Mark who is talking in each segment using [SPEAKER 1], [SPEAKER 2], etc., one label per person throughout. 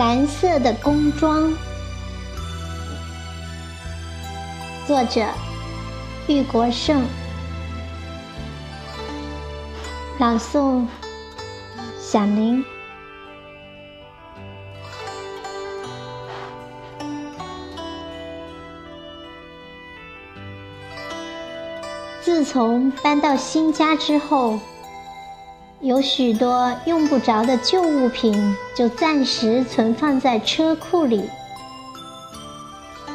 [SPEAKER 1] 蓝色的工装，作者玉国胜，朗诵响铃。自从搬到新家之后。有许多用不着的旧物品，就暂时存放在车库里。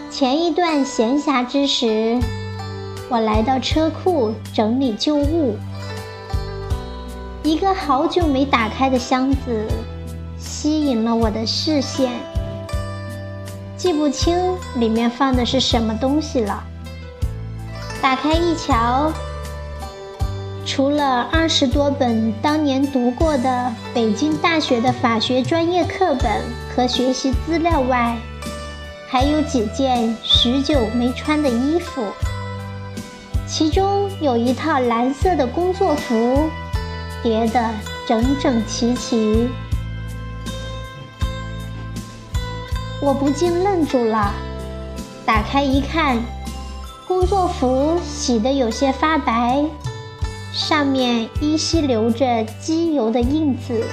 [SPEAKER 1] 前一段闲暇之时，我来到车库整理旧物。一个好久没打开的箱子吸引了我的视线，记不清里面放的是什么东西了。打开一瞧。除了二十多本当年读过的北京大学的法学专业课本和学习资料外，还有几件许久没穿的衣服，其中有一套蓝色的工作服，叠得整整齐齐。我不禁愣住了，打开一看，工作服洗得有些发白。上面依稀留着机油的印子，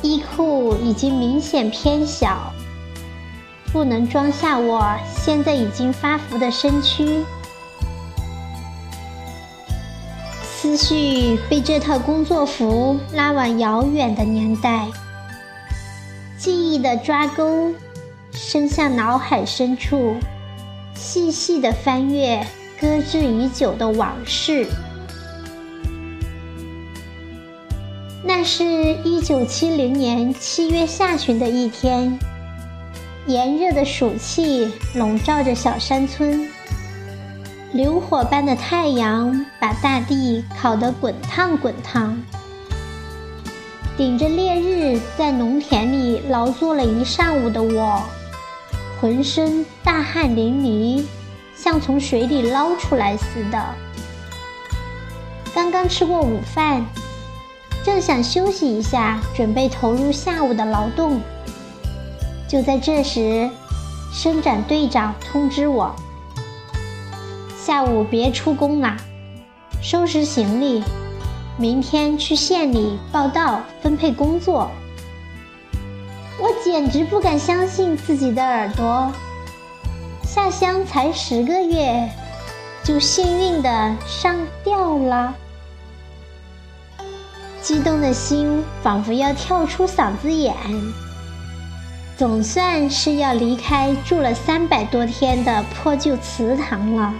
[SPEAKER 1] 衣裤已经明显偏小，不能装下我现在已经发福的身躯。思绪被这套工作服拉往遥远的年代，记忆的抓钩伸向脑海深处，细细的翻阅搁置已久的往事。是一九七零年七月下旬的一天，炎热的暑气笼罩着小山村，流火般的太阳把大地烤得滚烫滚烫。顶着烈日在农田里劳作了一上午的我，浑身大汗淋漓，像从水里捞出来似的。刚刚吃过午饭。正想休息一下，准备投入下午的劳动。就在这时，生展队长通知我：下午别出工了，收拾行李，明天去县里报到分配工作。我简直不敢相信自己的耳朵，下乡才十个月，就幸运的上吊了。激动的心仿佛要跳出嗓子眼，总算是要离开住了三百多天的破旧祠堂了，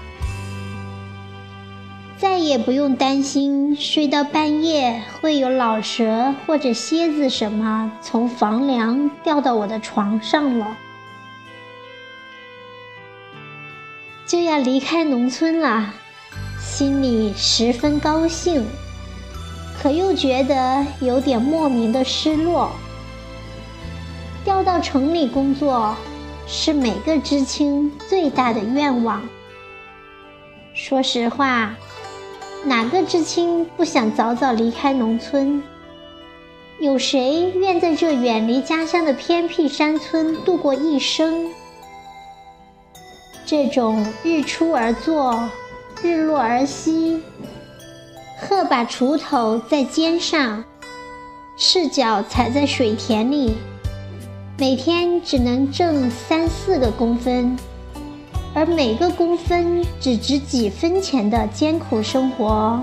[SPEAKER 1] 再也不用担心睡到半夜会有老蛇或者蝎子什么从房梁掉到我的床上了，就要离开农村了，心里十分高兴。可又觉得有点莫名的失落。调到城里工作，是每个知青最大的愿望。说实话，哪个知青不想早早离开农村？有谁愿在这远离家乡的偏僻山村度过一生？这种日出而作，日落而息。鹤把锄头在肩上，赤脚踩在水田里，每天只能挣三四个工分，而每个工分只值几分钱的艰苦生活，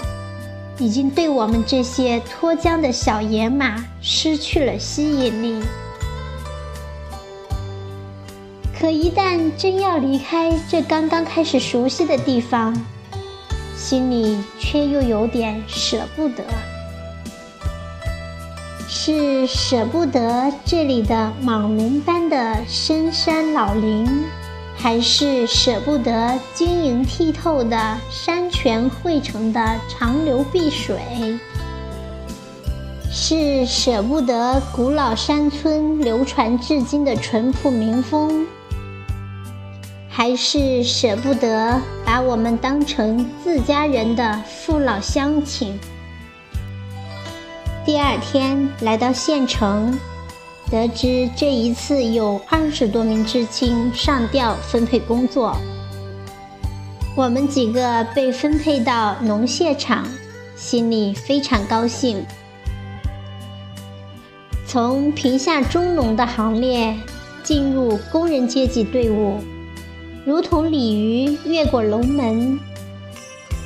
[SPEAKER 1] 已经对我们这些脱缰的小野马失去了吸引力。可一旦真要离开这刚刚开始熟悉的地方，心里却又有点舍不得，是舍不得这里的莽龙般的深山老林，还是舍不得晶莹剔透的山泉汇成的长流碧水？是舍不得古老山村流传至今的淳朴民风？还是舍不得把我们当成自家人的父老乡亲。第二天来到县城，得知这一次有二十多名知青上调分配工作，我们几个被分配到农械厂，心里非常高兴。从贫下中农的行列进入工人阶级队伍，如同鲤鱼越过龙门，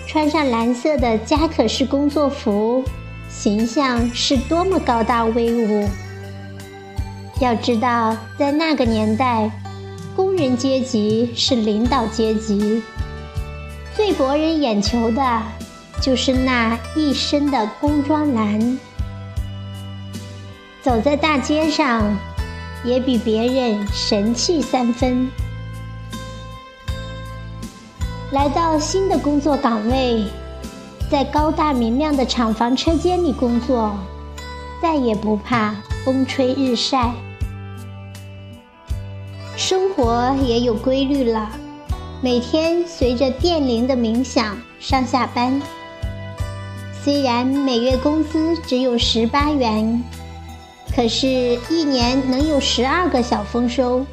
[SPEAKER 1] 穿上蓝色的夹克式工作服，形象是多么高大威武。要知道，在那个年代，工人阶级是领导阶级，最博人眼球的，就是那一身的工装蓝。走在大街上，也比别人神气三分。来到新的工作岗位，在高大明亮的厂房车间里工作，再也不怕风吹日晒。生活也有规律了，每天随着电铃的鸣响上下班。虽然每月工资只有十八元，可是，一年能有十二个小丰收，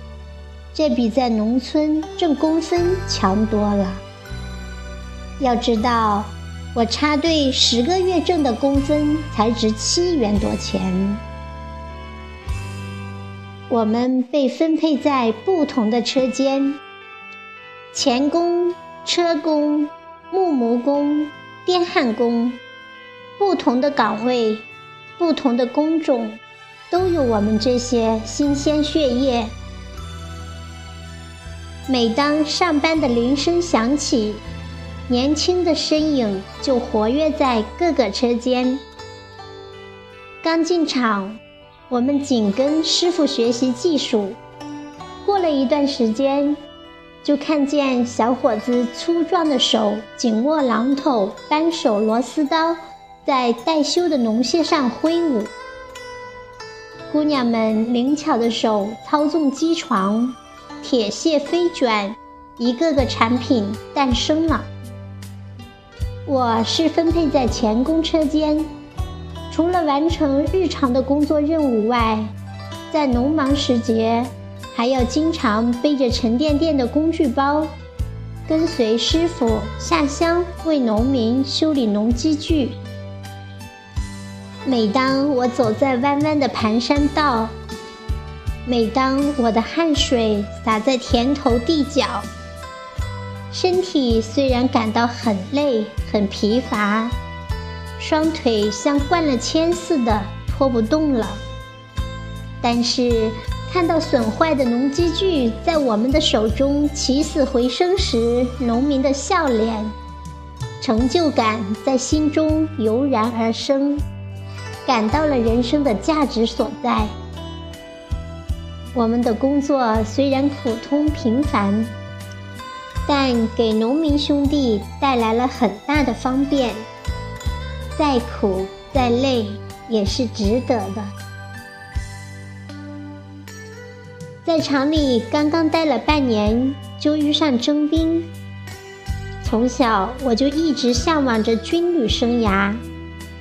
[SPEAKER 1] 这比在农村挣工分强多了。要知道，我插队十个月挣的工分才值七元多钱。我们被分配在不同的车间，钳工、车工、木模工、电焊工，不同的岗位、不同的工种，都有我们这些新鲜血液。每当上班的铃声响起，年轻的身影就活跃在各个车间。刚进厂。我们紧跟师傅学习技术，过了一段时间，就看见小伙子粗壮的手紧握榔头、扳手螺丝刀，在待修的农械上挥舞；姑娘们灵巧的手操纵机床，铁屑飞卷，一个个产品诞生了。我是分配在钳工车间。除了完成日常的工作任务外，在农忙时节，还要经常背着沉甸甸的工具包，跟随师傅下乡为农民修理农机具。每当我走在弯弯的盘山道，每当我的汗水洒在田头地角，身体虽然感到很累很疲乏。双腿像灌了铅似的拖不动了，但是看到损坏的农机具在我们的手中起死回生时，农民的笑脸，成就感在心中油然而生，感到了人生的价值所在。我们的工作虽然普通平凡，但给农民兄弟带来了很大的方便。再苦再累也是值得的。在厂里刚刚待了半年，就遇上征兵。从小我就一直向往着军旅生涯，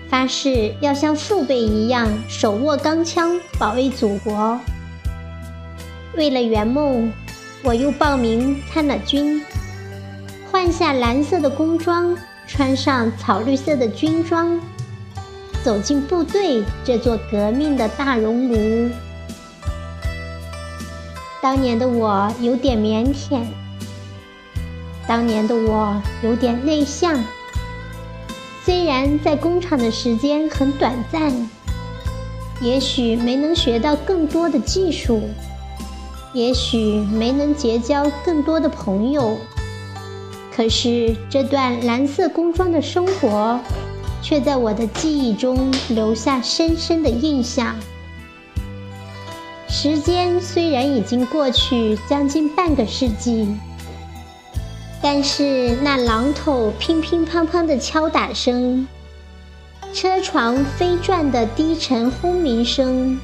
[SPEAKER 1] 发誓要像父辈一样手握钢枪，保卫祖国。为了圆梦，我又报名参了军，换下蓝色的工装。穿上草绿色的军装，走进部队这座革命的大熔炉。当年的我有点腼腆，当年的我有点内向。虽然在工厂的时间很短暂，也许没能学到更多的技术，也许没能结交更多的朋友。可是这段蓝色工装的生活，却在我的记忆中留下深深的印象。时间虽然已经过去将近半个世纪，但是那榔头乒乒乓乓的敲打声，车床飞转的低沉轰鸣声，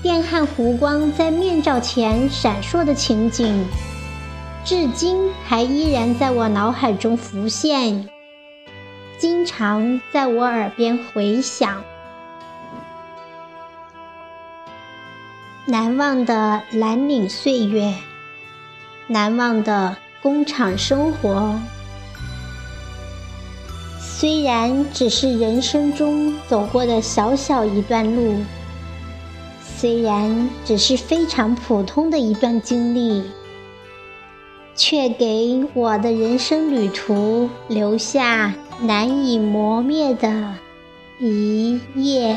[SPEAKER 1] 电焊弧光在面罩前闪烁的情景。至今还依然在我脑海中浮现，经常在我耳边回响。难忘的蓝领岁月，难忘的工厂生活。虽然只是人生中走过的小小一段路，虽然只是非常普通的一段经历，却给我的人生旅途留下难以磨灭的一页。